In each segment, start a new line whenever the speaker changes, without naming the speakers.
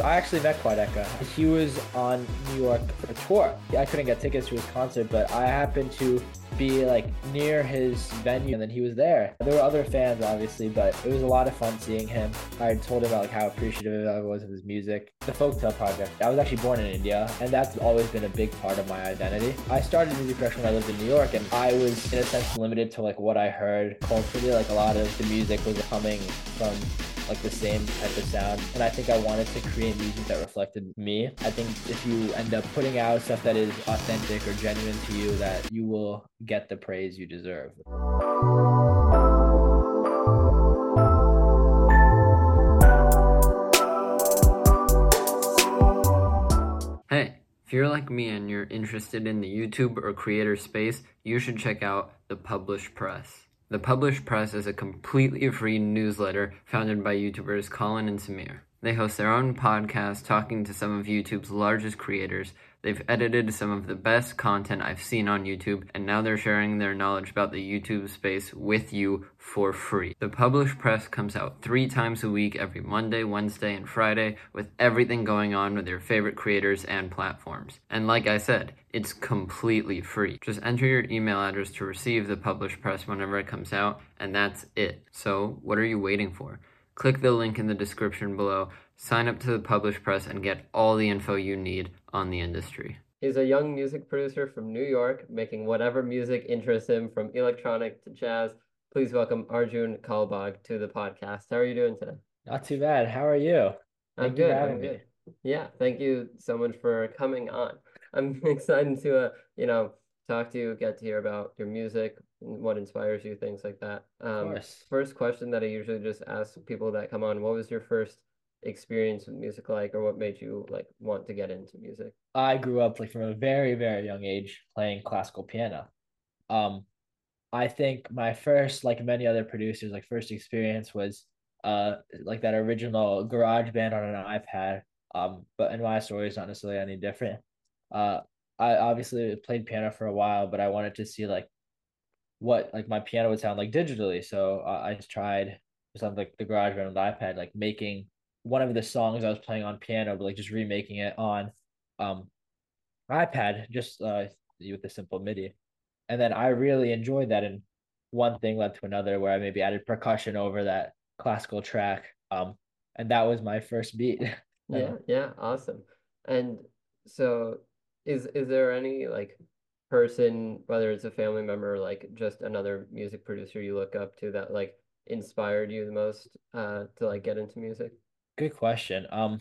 I actually met Quadeca. He was on New York for a tour. I couldn't get tickets to his concert, but I happened to be like near his venue and then he was there. There were other fans obviously, but it was a lot of fun seeing him. I told him about like how appreciative I was of his music. The Folktale Project. I was actually born in India and that's always been a big part of my identity. I started music production when I lived in New York and I was in a sense limited to like what I heard culturally. Like a lot of the music was coming from like the same type of sound. And I think I wanted to create music that reflected me. I think if you end up putting out stuff that is authentic or genuine to you, that you will get the praise you deserve.
Hey, if you're like me and you're interested in the YouTube or creator space, you should check out the Publish Press. The Publish Press is a completely free newsletter founded by YouTubers Colin and Samir. They host their own podcast talking to some of YouTube's largest creators. They've edited some of the best content I've seen on YouTube, and now they're sharing their knowledge about the YouTube space with you for free. The Publish Press comes out three times a week every Monday, Wednesday, and Friday with everything going on with your favorite creators and platforms. And like I said, it's completely free. Just enter your email address to receive the Publish Press whenever it comes out, and that's it. So, what are you waiting for? Click the link in the description below, sign up to the Publish Press, and get all the info you need on the industry.
He's a young music producer from New York, making whatever music interests him from electronic to jazz. Please welcome Arjun Kalbag to the podcast. How are you doing today?
Not too bad. How are you?
I'm good. I'm good. Yeah, thank you so much for coming on. I'm excited to, uh, you know, talk to you, get to hear about your music, what inspires you, things like that. Um, first question that I usually just ask people that come on: What was your first experience with music like, or what made you like want to get into music?
I grew up like from a very very young age playing classical piano. Um, I think my first, like many other producers, like first experience was uh like that original GarageBand on an iPad. Um, but in my story is not necessarily any different. Uh, I obviously played piano for a while, but I wanted to see like what like my piano would sound like digitally. So uh, I tried something like the GarageBand on the iPad, like making one of the songs I was playing on piano, but like just remaking it on um iPad, just uh with the simple MIDI. And then I really enjoyed that and one thing led to another where I maybe added percussion over that classical track. Um and that was my first beat.
yeah, yeah, awesome. And so is is there any like person, whether it's a family member or like just another music producer you look up to that like inspired you the most uh to like get into music?
Good question. Um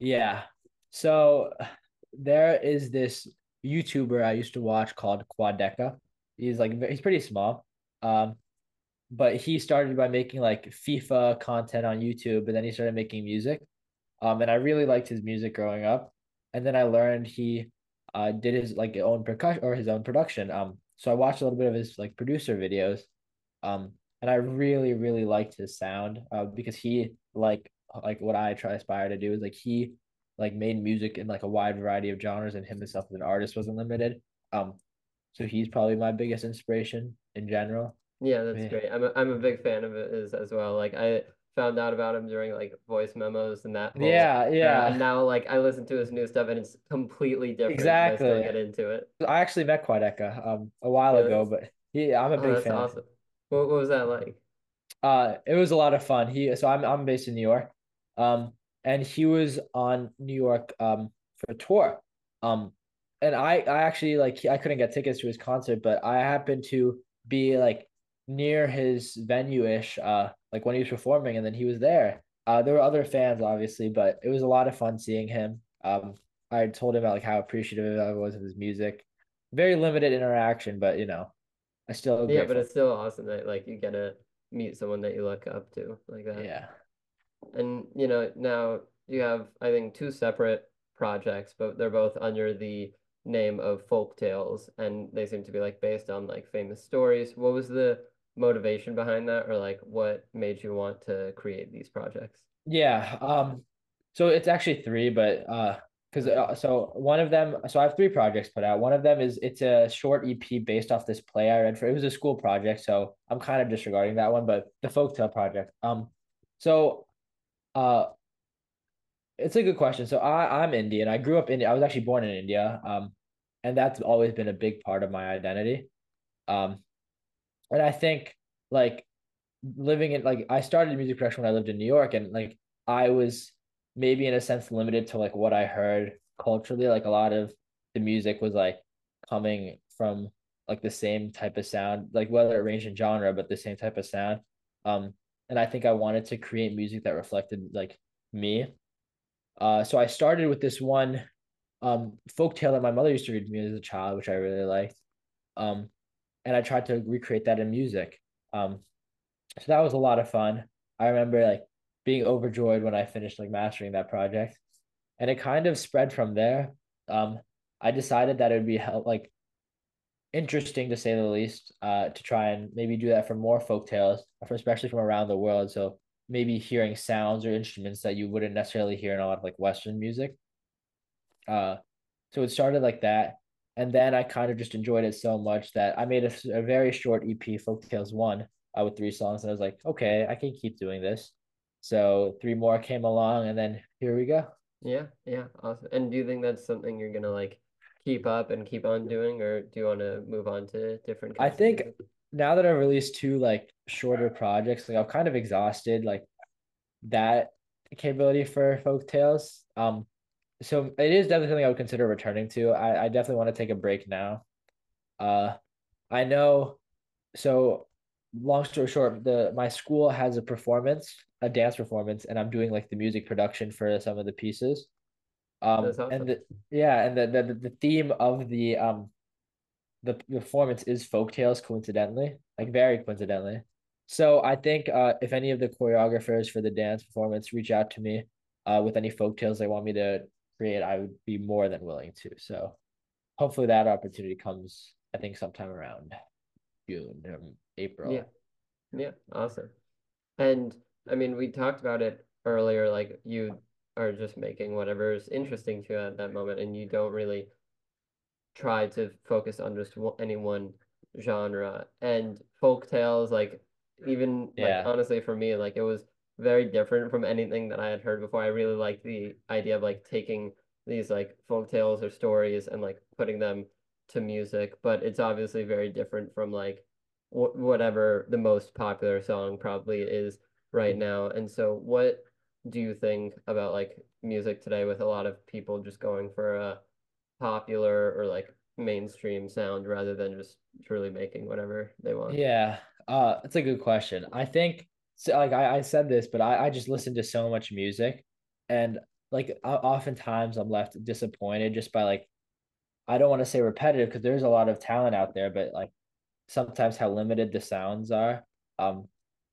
yeah. So there is this YouTuber I used to watch called Quadeca. He's like he's pretty small. Um but he started by making like FIFA content on YouTube and then he started making music. Um and I really liked his music growing up. And then I learned he uh did his like own percussion or his own production. Um so I watched a little bit of his like producer videos. Um and I really, really liked his sound uh, because he like like what I try aspire to do is like he like made music in like a wide variety of genres and him himself as an artist wasn't limited. Um so he's probably my biggest inspiration in general.
Yeah, that's great. I'm a, I'm a big fan of it as, as well. Like I found out about him during like voice memos and that.
Whole, yeah, yeah.
Uh, and now like I listen to his new stuff and it's completely different.
Exactly.
I get into it.
I actually met Quadeca um a while yeah, ago, but yeah, I'm a oh, big fan.
Awesome. What, what was that like?
Uh, it was a lot of fun. He so I'm I'm based in New York, um, and he was on New York um for a tour, um, and I I actually like I couldn't get tickets to his concert, but I happened to be like near his venue ish, uh, like when he was performing, and then he was there. Uh, there were other fans obviously, but it was a lot of fun seeing him. Um, I told him about like how appreciative I was of his music. Very limited interaction, but you know, I still
yeah, but it's still awesome that like you get to meet someone that you look up to like that.
Yeah.
And you know, now you have I think two separate projects, but they're both under the name of folk tales and they seem to be like based on like famous stories. What was the motivation behind that or like what made you want to create these projects?
Yeah. Um so it's actually three, but uh because uh, so one of them so i have three projects put out one of them is it's a short ep based off this play i read for it was a school project so i'm kind of disregarding that one but the folktale project um so uh It's a good question. So I I'm Indian. I grew up in I was actually born in India. Um, and that's always been a big part of my identity. Um, and I think like living in like I started music production when I lived in New York, and like I was maybe in a sense limited to like what I heard culturally. Like a lot of the music was like coming from like the same type of sound, like whether it ranged in genre, but the same type of sound. Um, and I think I wanted to create music that reflected like me. Uh, so I started with this one um folk tale that my mother used to read to me as a child, which I really liked. Um, and I tried to recreate that in music. Um, so that was a lot of fun. I remember like being overjoyed when I finished like mastering that project, and it kind of spread from there. Um, I decided that it would be like interesting to say the least, uh, to try and maybe do that for more folk tales, especially from around the world. So maybe hearing sounds or instruments that you wouldn't necessarily hear in a lot of like Western music. Uh, so it started like that, and then I kind of just enjoyed it so much that I made a, a very short EP, Folk Tales One, uh, with three songs, and I was like, okay, I can keep doing this. So three more came along, and then here we go.
Yeah, yeah, awesome. And do you think that's something you're gonna like keep up and keep on doing, or do you want to move on to different?
I think now that I've released two like shorter projects, like I'm kind of exhausted like that capability for folk tales. Um, so it is definitely something I would consider returning to. I, I definitely want to take a break now. Uh, I know. So, long story short, the my school has a performance, a dance performance, and I'm doing like the music production for some of the pieces. Um, awesome. and the, yeah, and the, the the theme of the um, the performance is folk tales. Coincidentally, like very coincidentally. So I think uh, if any of the choreographers for the dance performance reach out to me uh, with any folk tales they want me to create, I would be more than willing to. So hopefully that opportunity comes, I think, sometime around June, um, April.
Yeah. Yeah. Awesome. And I mean, we talked about it earlier, like you are just making whatever is interesting to you at that moment, and you don't really try to focus on just any one genre. And folk tales, like even yeah. like honestly for me, like it was very different from anything that I had heard before. I really like the idea of like taking these like folk tales or stories and like putting them to music, but it's obviously very different from like wh- whatever the most popular song probably is right now. And so, what do you think about like music today with a lot of people just going for a popular or like mainstream sound rather than just truly making whatever they want?
Yeah, uh, it's a good question. I think so like I, I said this, but I, I just listen to so much music and like oftentimes I'm left disappointed just by like I don't want to say repetitive because there's a lot of talent out there, but like sometimes how limited the sounds are. Um,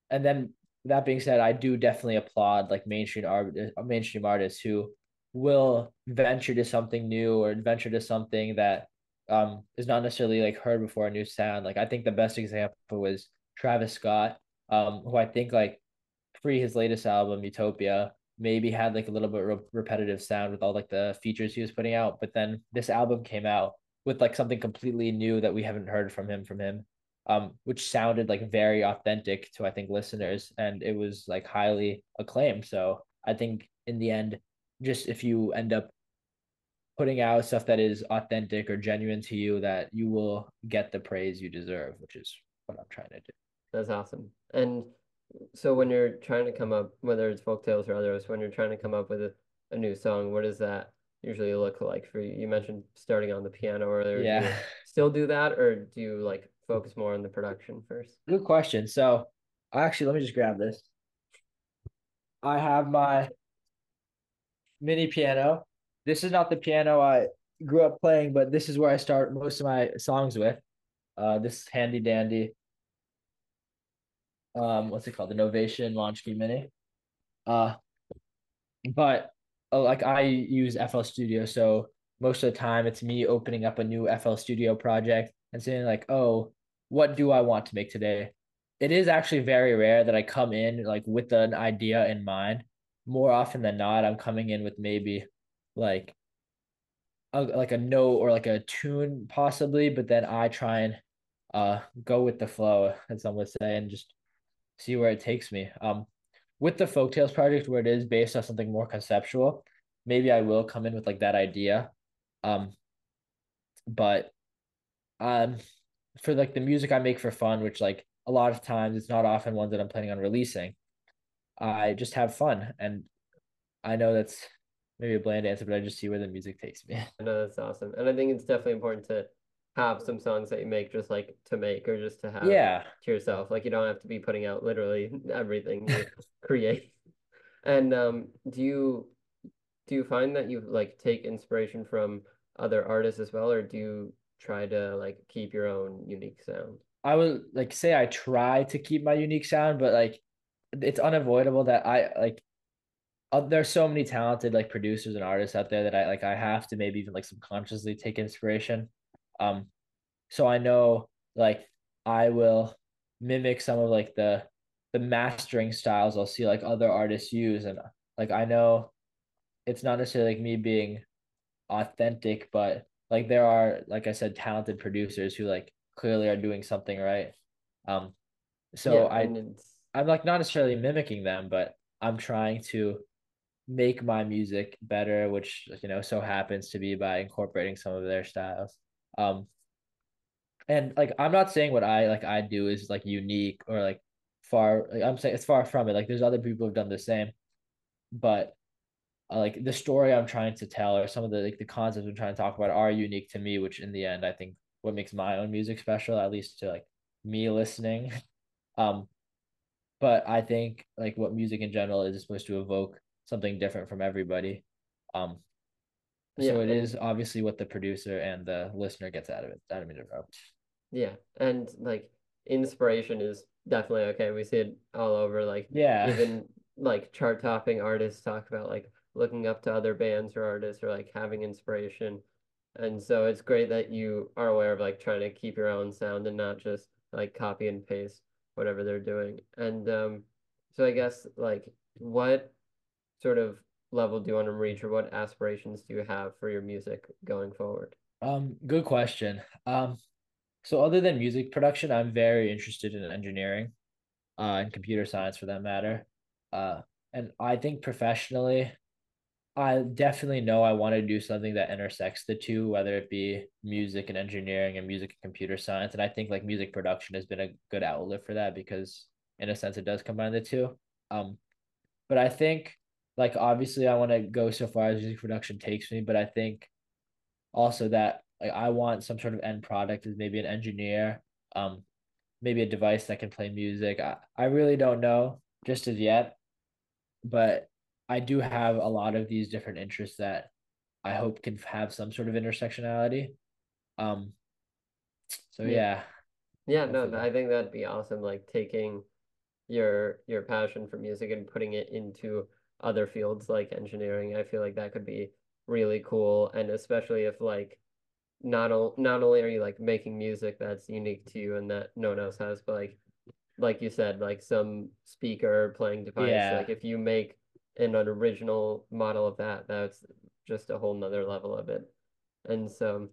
and then that being said, I do definitely applaud like mainstream art, uh, mainstream artists who will venture to something new or venture to something that um is not necessarily like heard before a new sound. Like I think the best example was Travis Scott um, who I think like pre his latest album Utopia maybe had like a little bit re- repetitive sound with all like the features he was putting out, but then this album came out with like something completely new that we haven't heard from him from him, um, which sounded like very authentic to I think listeners, and it was like highly acclaimed. So I think in the end, just if you end up putting out stuff that is authentic or genuine to you, that you will get the praise you deserve, which is what I'm trying to do.
That's awesome. And so when you're trying to come up, whether it's folk tales or others, when you're trying to come up with a, a new song, what does that usually look like for you? You mentioned starting on the piano earlier.
Yeah. Do
still do that or do you like focus more on the production first?
Good question. So actually let me just grab this. I have my mini piano. This is not the piano I grew up playing, but this is where I start most of my songs with. Uh, this handy dandy um, what's it called? The Novation Launchkey Mini. Uh, but uh, like I use FL Studio, so most of the time it's me opening up a new FL Studio project and saying like, oh, what do I want to make today? It is actually very rare that I come in like with an idea in mind. More often than not, I'm coming in with maybe like a, like a note or like a tune possibly, but then I try and uh go with the flow, as some would say, and just see where it takes me. Um, with the folktales project, where it is based on something more conceptual, maybe I will come in with like that idea. Um, but um, for like the music I make for fun, which like a lot of times it's not often ones that I'm planning on releasing. I just have fun, and I know that's maybe a bland answer, but I just see where the music takes me.
I know that's awesome, and I think it's definitely important to have some songs that you make just like to make or just to have
yeah
to yourself. Like you don't have to be putting out literally everything you create. And um, do you do you find that you like take inspiration from other artists as well, or do you try to like keep your own unique sound?
I would like say I try to keep my unique sound, but like it's unavoidable that I like uh, there's so many talented like producers and artists out there that I like I have to maybe even like subconsciously take inspiration. Um so I know like I will mimic some of like the the mastering styles I'll see like other artists use. And like I know it's not necessarily like me being authentic but like there are like I said talented producers who like clearly are doing something right. Um so yeah, I I'm like not necessarily mimicking them but I'm trying to make my music better which you know so happens to be by incorporating some of their styles um and like I'm not saying what I like I do is like unique or like far like I'm saying it's far from it. Like there's other people who've done the same but uh, like the story I'm trying to tell or some of the like the concepts I'm trying to talk about are unique to me which in the end I think what makes my own music special at least to like me listening. Um but I think like what music in general is supposed to evoke something different from everybody. Um yeah, so it is obviously what the producer and the listener gets out of it out of it
yeah and like inspiration is definitely okay. We see it all over like
yeah.
even like chart topping artists talk about like looking up to other bands or artists or like having inspiration. And so it's great that you are aware of like trying to keep your own sound and not just like copy and paste whatever they're doing. And um so i guess like what sort of level do you want to reach or what aspirations do you have for your music going forward
um good question um so other than music production i'm very interested in engineering uh and computer science for that matter uh and i think professionally I definitely know I want to do something that intersects the two, whether it be music and engineering and music and computer science. And I think like music production has been a good outlet for that because in a sense it does combine the two. Um, but I think like obviously I want to go so far as music production takes me, but I think also that like I want some sort of end product as maybe an engineer, um, maybe a device that can play music. I, I really don't know just as yet, but I do have a lot of these different interests that I hope can have some sort of intersectionality. Um, so yeah.
Yeah, no, I think that'd be awesome. Like taking your your passion for music and putting it into other fields like engineering. I feel like that could be really cool, and especially if like not o- not only are you like making music that's unique to you and that no one else has, but like like you said, like some speaker playing device. Yeah. Like if you make an, an original model of that, that's just a whole nother level of it. And so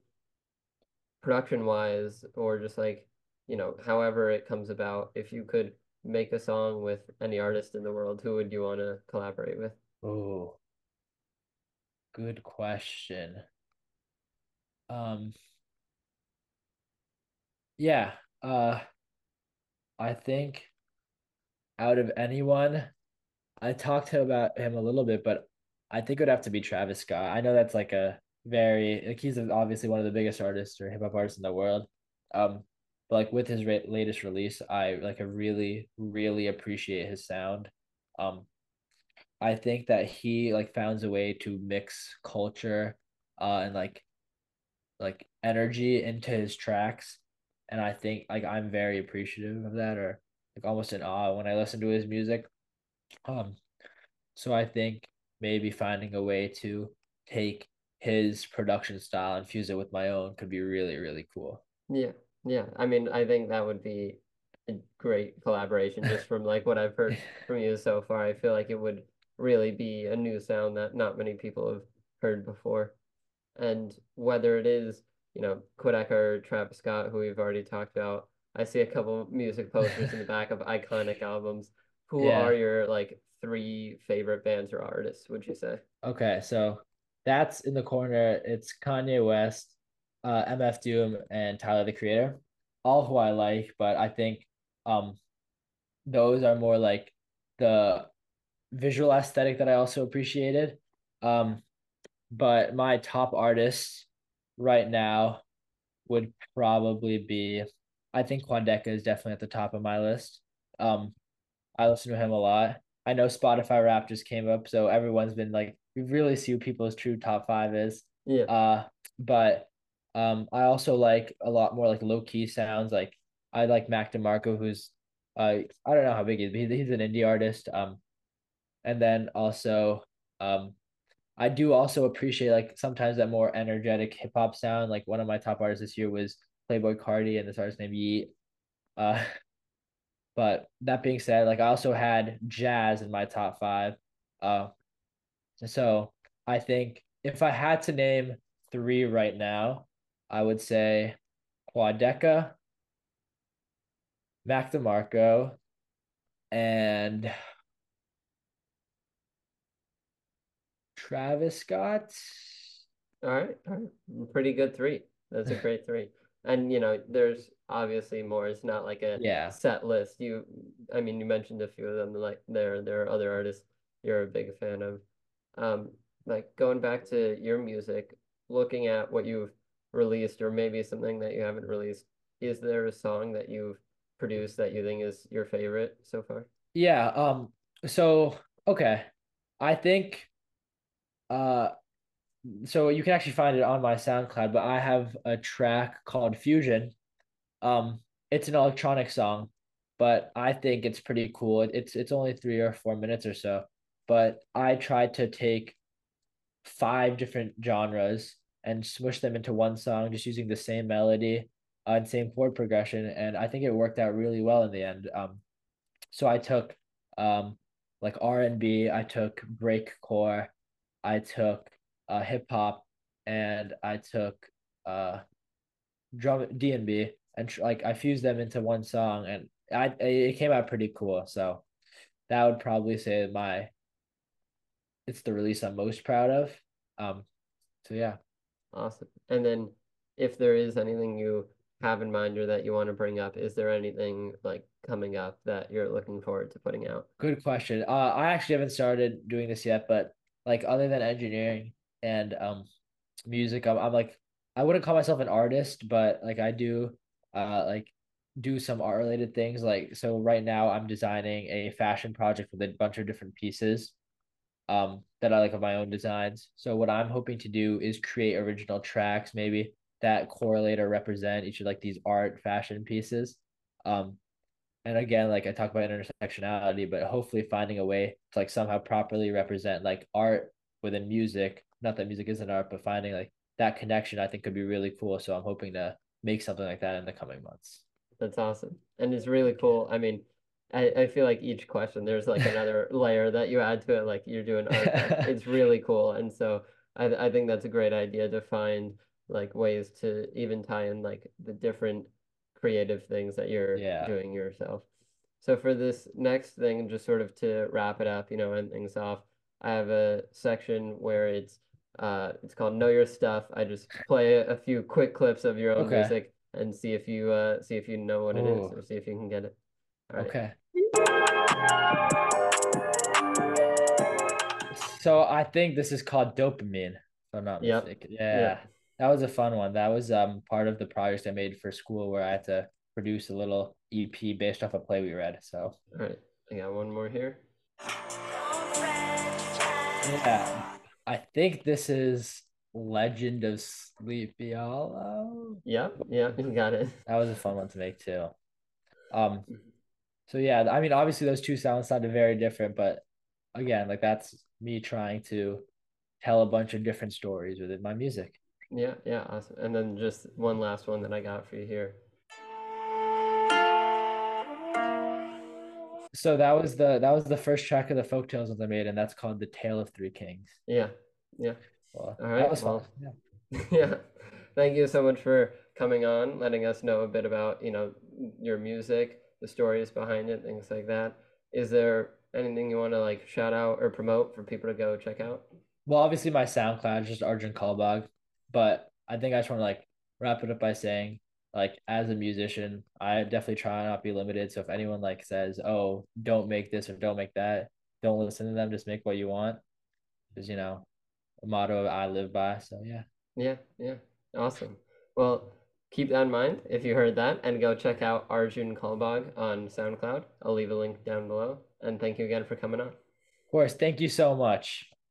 production wise, or just like, you know, however it comes about, if you could make a song with any artist in the world, who would you want to collaborate with?
Oh, good question. Um, yeah, uh, I think out of anyone, I talked to about him a little bit, but I think it would have to be Travis Scott. I know that's like a very like he's obviously one of the biggest artists or hip hop artists in the world. Um, but like with his re- latest release, I like I really really appreciate his sound. Um, I think that he like found a way to mix culture, uh, and like like energy into his tracks, and I think like I'm very appreciative of that, or like almost in awe when I listen to his music. Um, so I think maybe finding a way to take his production style and fuse it with my own could be really really cool.
Yeah. Yeah. I mean, I think that would be a great collaboration just from like what I've heard from you so far. I feel like it would really be a new sound that not many people have heard before. And whether it is, you know, Quadeca or Travis Scott, who we've already talked about, I see a couple music posters in the back of iconic albums. Who yeah. are your like three favorite bands or artists would you say?
Okay, so that's in the corner. It's Kanye West, uh, MF Doom, and Tyler the Creator, all who I like, but I think um those are more like the visual aesthetic that I also appreciated. Um, but my top artists right now would probably be I think Quadeca is definitely at the top of my list. Um, I listen to him a lot. I know Spotify Wrap just came up, so everyone's been like, we really see who people's true top five is.
Yeah.
Uh, but um, I also like a lot more like low key sounds. Like I like Mac DeMarco, who's uh, I don't know how big he is, but he's an indie artist. Um, and then also um, I do also appreciate like sometimes that more energetic hip hop sound. Like one of my top artists this year was Playboi Carti and this artist named Yeat. Uh, but that being said, like I also had jazz in my top five. Uh, so I think if I had to name three right now, I would say Quadeca, Mac DeMarco, and Travis Scott.
All right, all right. Pretty good three. That's a great three. And you know, there's obviously more. It's not like a
yeah.
set list. You, I mean, you mentioned a few of them. Like there, there are other artists you're a big fan of. Um, like going back to your music, looking at what you've released, or maybe something that you haven't released. Is there a song that you've produced that you think is your favorite so far?
Yeah. Um. So okay, I think. Uh, so you can actually find it on my SoundCloud, but I have a track called Fuzion. Um, it's an electronic song, but I think it's pretty cool. It's it's only three or four minutes or so, but I tried to take five different genres and smush them into one song, just using the same melody uh, and same chord progression, and I think it worked out really well in the end. Um, so I took um like R and B, I took breakcore, I took uh, hip hop, and I took uh, drum D and B, and like I fused them into one song, and I it came out pretty cool. So that would probably say my it's the release I'm most proud of. Um, so yeah.
Awesome. And then if there is anything you have in mind or that you want to bring up, is there anything like coming up that you're looking forward to putting out?
Good question. Uh, I actually haven't started doing this yet, but like other than engineering, and um music. I'm, I'm like I wouldn't call myself an artist, but like I do uh like do some art related things. Like so right now I'm designing a fashion project with a bunch of different pieces um that I like of my own designs. So what I'm hoping to do is create original tracks maybe that correlate or represent each of like these art fashion pieces. Um and again like I talk about intersectionality, but hopefully finding a way to like somehow properly represent like art within music not that music isn't art, but finding like that connection I think could be really cool. So I'm hoping to make something like that in the coming months.
That's awesome. And it's really cool. I mean, I, I feel like each question there's like another layer that you add to it, like you're doing art. it's really cool. And so I I think that's a great idea to find like ways to even tie in like the different creative things that you're
yeah.
doing yourself. So for this next thing, just sort of to wrap it up, you know, end things off, I have a section where it's uh, it's called Know Your Stuff. I just play a, few quick clips of your own okay. music and see if you uh, see if you know what it Ooh. is or see if you can get it.
Okay. So I think this is called dopamine. If I'm not yep. mistaken. Yeah. Yep. That was a fun one. That was um part of the project I made for school where I had to produce a little EP based off a play we read. So
all right. I got one more here.
Yeah. I think this is Legend of Sleepy Hollow.
Yeah, yeah, you got it.
That was a fun one to make too. Um, so yeah, I mean, obviously those two sounds sounded very different, but again, like that's me trying to tell a bunch of different stories within my music.
Yeah, yeah, awesome. And then just one last one that I got for you here.
so that was the that was the first track of the folk tales that I made, and that's called "The Tale of Three Kings."
Yeah, yeah.
Well, All right. That was well, fun.
Yeah. yeah. Thank you so much for coming on, letting us know a bit about you know your music, the stories behind it, things like that. Is there Anything you want to like shout out or promote for people to go check out?
Well, obviously my SoundCloud is just Arjun Kalbag, but I think I just want to like wrap it up by saying like as a musician, I definitely try not be limited. So if anyone like says, "Oh, don't make this or don't make that," don't listen to them. Just make what you want. Is you know, a motto I live by. So yeah.
Yeah, yeah, awesome. Well, keep that in mind if you heard that, and go check out Arjun Kalbag on SoundCloud. I'll leave a link down below. And thank you again for coming on.
Of course, thank you so much.